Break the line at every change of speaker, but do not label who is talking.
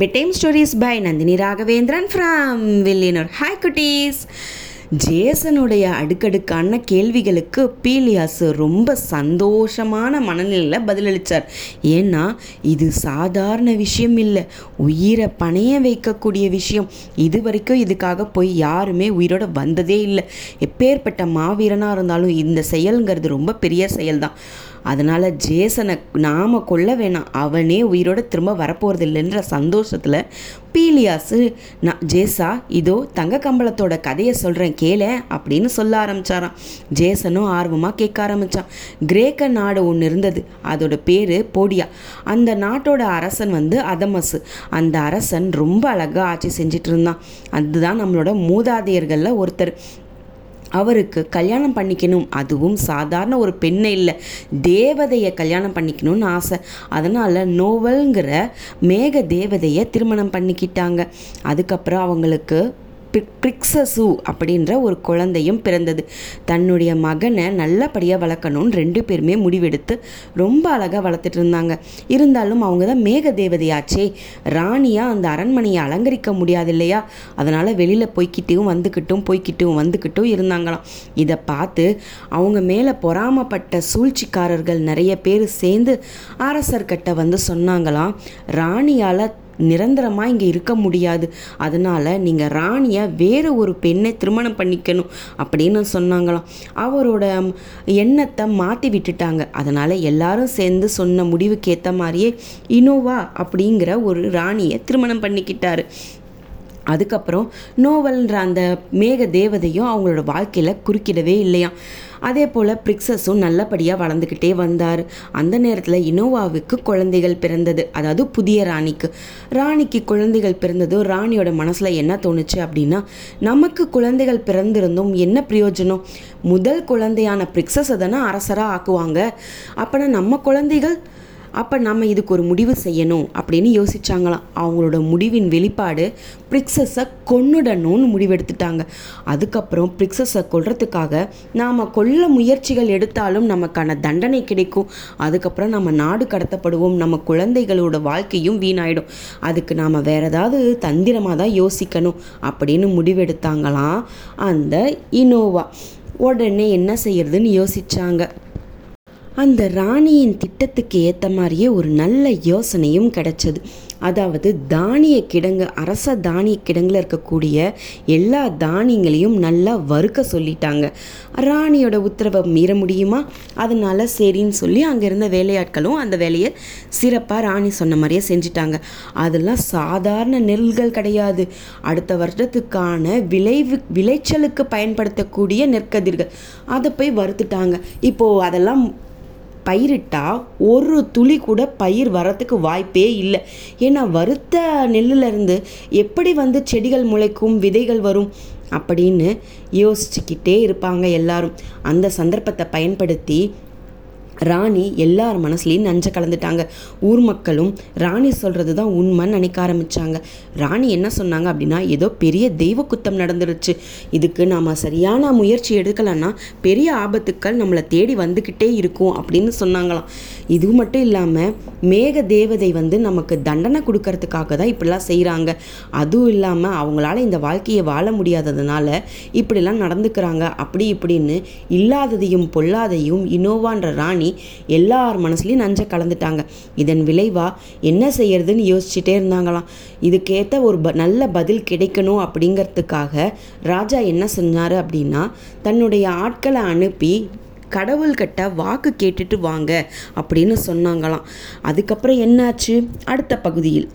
Bedtime Stories by Nandini Raghavendran from Villinur. Hi, cuties! ஜேசனுடைய அடுக்கடுக்கான கேள்விகளுக்கு பீலியாஸ் ரொம்ப சந்தோஷமான மனநிலையில் பதிலளித்தார் ஏன்னா இது சாதாரண விஷயம் இல்லை உயிரை பணைய வைக்கக்கூடிய விஷயம் இது வரைக்கும் இதுக்காக போய் யாருமே உயிரோட வந்ததே இல்லை எப்பேற்பட்ட மாவீரனாக இருந்தாலும் இந்த செயலுங்கிறது ரொம்ப பெரிய செயல்தான் அதனால் ஜேசனை நாம் கொல்ல வேணாம் அவனே உயிரோடு திரும்ப வரப்போகிறது இல்லைன்ற சந்தோஷத்தில் பீலியாஸு நான் ஜேசா இதோ தங்க கம்பளத்தோட கதையை சொல்கிறேன் கேள அப்படின்னு சொல்ல ஆரம்பிச்சாராம் ஜேசனும் ஆர்வமாக கேட்க ஆரம்பித்தான் கிரேக்க நாடு ஒன்று இருந்தது அதோட பேர் போடியா அந்த நாட்டோட அரசன் வந்து அதமசு அந்த அரசன் ரொம்ப அழகாக ஆட்சி செஞ்சிட்டு இருந்தான் அதுதான் நம்மளோட மூதாதையர்களில் ஒருத்தர் அவருக்கு கல்யாணம் பண்ணிக்கணும் அதுவும் சாதாரண ஒரு பெண்ணை இல்லை தேவதையை கல்யாணம் பண்ணிக்கணும்னு ஆசை அதனால் நோவல்ங்கிற மேக தேவதையை திருமணம் பண்ணிக்கிட்டாங்க அதுக்கப்புறம் அவங்களுக்கு பிரிக்ஸசு அப்படின்ற ஒரு குழந்தையும் பிறந்தது தன்னுடைய மகனை நல்லபடியாக வளர்க்கணும்னு ரெண்டு பேருமே முடிவெடுத்து ரொம்ப அழகாக வளர்த்துட்டு இருந்தாங்க இருந்தாலும் அவங்க தான் மேக தேவதையாச்சே ராணியாக அந்த அரண்மனையை அலங்கரிக்க முடியாது இல்லையா அதனால் வெளியில் போய்கிட்டும் வந்துக்கிட்டும் போய்கிட்டும் வந்துக்கிட்டும் இருந்தாங்களாம் இதை பார்த்து அவங்க மேலே பொறாமப்பட்ட சூழ்ச்சிக்காரர்கள் நிறைய பேர் சேர்ந்து அரசர்கிட்ட வந்து சொன்னாங்களாம் ராணியால் நிரந்தரமாக இங்கே இருக்க முடியாது அதனால் நீங்கள் ராணியை வேறு ஒரு பெண்ணை திருமணம் பண்ணிக்கணும் அப்படின்னு சொன்னாங்களாம் அவரோட எண்ணத்தை மாற்றி விட்டுட்டாங்க அதனால் எல்லாரும் சேர்ந்து சொன்ன முடிவுக்கேற்ற மாதிரியே இனோவா அப்படிங்கிற ஒரு ராணியை திருமணம் பண்ணிக்கிட்டாரு அதுக்கப்புறம் நோவல்ன்ற அந்த மேக தேவதையும் அவங்களோட வாழ்க்கையில் குறுக்கிடவே இல்லையாம் அதே போல் பிரிக்ஸஸும் நல்லபடியாக வளர்ந்துக்கிட்டே வந்தார் அந்த நேரத்தில் இனோவாவுக்கு குழந்தைகள் பிறந்தது அதாவது புதிய ராணிக்கு ராணிக்கு குழந்தைகள் பிறந்ததும் ராணியோட மனசில் என்ன தோணுச்சு அப்படின்னா நமக்கு குழந்தைகள் பிறந்திருந்தும் என்ன பிரயோஜனம் முதல் குழந்தையான பிரிக்ஸஸை தானே அரசராக ஆக்குவாங்க அப்போனா நம்ம குழந்தைகள் அப்போ நம்ம இதுக்கு ஒரு முடிவு செய்யணும் அப்படின்னு யோசித்தாங்களாம் அவங்களோட முடிவின் வெளிப்பாடு பிரிக்ஸஸை கொன்னுடணும்னு முடிவெடுத்துட்டாங்க அதுக்கப்புறம் பிரிக்ஸஸை கொள்றதுக்காக நாம் கொல்ல முயற்சிகள் எடுத்தாலும் நமக்கான தண்டனை கிடைக்கும் அதுக்கப்புறம் நம்ம நாடு கடத்தப்படுவோம் நம்ம குழந்தைகளோட வாழ்க்கையும் வீணாயிடும் அதுக்கு நாம் வேறு ஏதாவது தந்திரமாக தான் யோசிக்கணும் அப்படின்னு முடிவெடுத்தாங்களாம் அந்த இனோவா உடனே என்ன செய்யறதுன்னு யோசிச்சாங்க அந்த ராணியின் திட்டத்துக்கு ஏற்ற மாதிரியே ஒரு நல்ல யோசனையும் கிடைச்சது அதாவது தானிய கிடங்கு அரச தானிய கிடங்கில் இருக்கக்கூடிய எல்லா தானியங்களையும் நல்லா வறுக்க சொல்லிட்டாங்க ராணியோட உத்தரவை மீற முடியுமா அதனால சரின்னு சொல்லி அங்கே இருந்த வேலையாட்களும் அந்த வேலையை சிறப்பாக ராணி சொன்ன மாதிரியே செஞ்சிட்டாங்க அதெல்லாம் சாதாரண நெல்கள் கிடையாது அடுத்த வருடத்துக்கான விளைவு விளைச்சலுக்கு பயன்படுத்தக்கூடிய நெற்கதிர்கள் அதை போய் வறுத்துட்டாங்க இப்போது அதெல்லாம் பயிரிட்டால் ஒரு துளி கூட பயிர் வரத்துக்கு வாய்ப்பே இல்லை ஏன்னா வறுத்த நெல்லுலேருந்து எப்படி வந்து செடிகள் முளைக்கும் விதைகள் வரும் அப்படின்னு யோசிச்சுக்கிட்டே இருப்பாங்க எல்லாரும் அந்த சந்தர்ப்பத்தை பயன்படுத்தி ராணி எல்லார் மனசுலேயும் நஞ்ச கலந்துட்டாங்க ஊர் மக்களும் ராணி சொல்கிறது தான் உண்மைன்னு நினைக்க ஆரம்பித்தாங்க ராணி என்ன சொன்னாங்க அப்படின்னா ஏதோ பெரிய தெய்வ குத்தம் நடந்துருச்சு இதுக்கு நாம் சரியான முயற்சி எடுக்கலைன்னா பெரிய ஆபத்துக்கள் நம்மளை தேடி வந்துக்கிட்டே இருக்கும் அப்படின்னு சொன்னாங்களாம் இது மட்டும் இல்லாமல் மேக தேவதை வந்து நமக்கு தண்டனை கொடுக்கறதுக்காக தான் இப்படிலாம் செய்கிறாங்க அதுவும் இல்லாமல் அவங்களால இந்த வாழ்க்கையை வாழ முடியாததுனால இப்படிலாம் நடந்துக்கிறாங்க அப்படி இப்படின்னு இல்லாததையும் பொல்லாதையும் இனோவான்ற ராணி பண்ணி எல்லார் மனசுலையும் நஞ்சை கலந்துட்டாங்க இதன் விளைவாக என்ன செய்யறதுன்னு யோசிச்சுட்டே இருந்தாங்களாம் இதுக்கேற்ற ஒரு ப நல்ல பதில் கிடைக்கணும் அப்படிங்கிறதுக்காக ராஜா என்ன செஞ்சார் அப்படின்னா தன்னுடைய ஆட்களை அனுப்பி கடவுள் கட்ட வாக்கு கேட்டுட்டு வாங்க அப்படின்னு சொன்னாங்களாம் அதுக்கப்புறம் என்னாச்சு அடுத்த பகுதியில்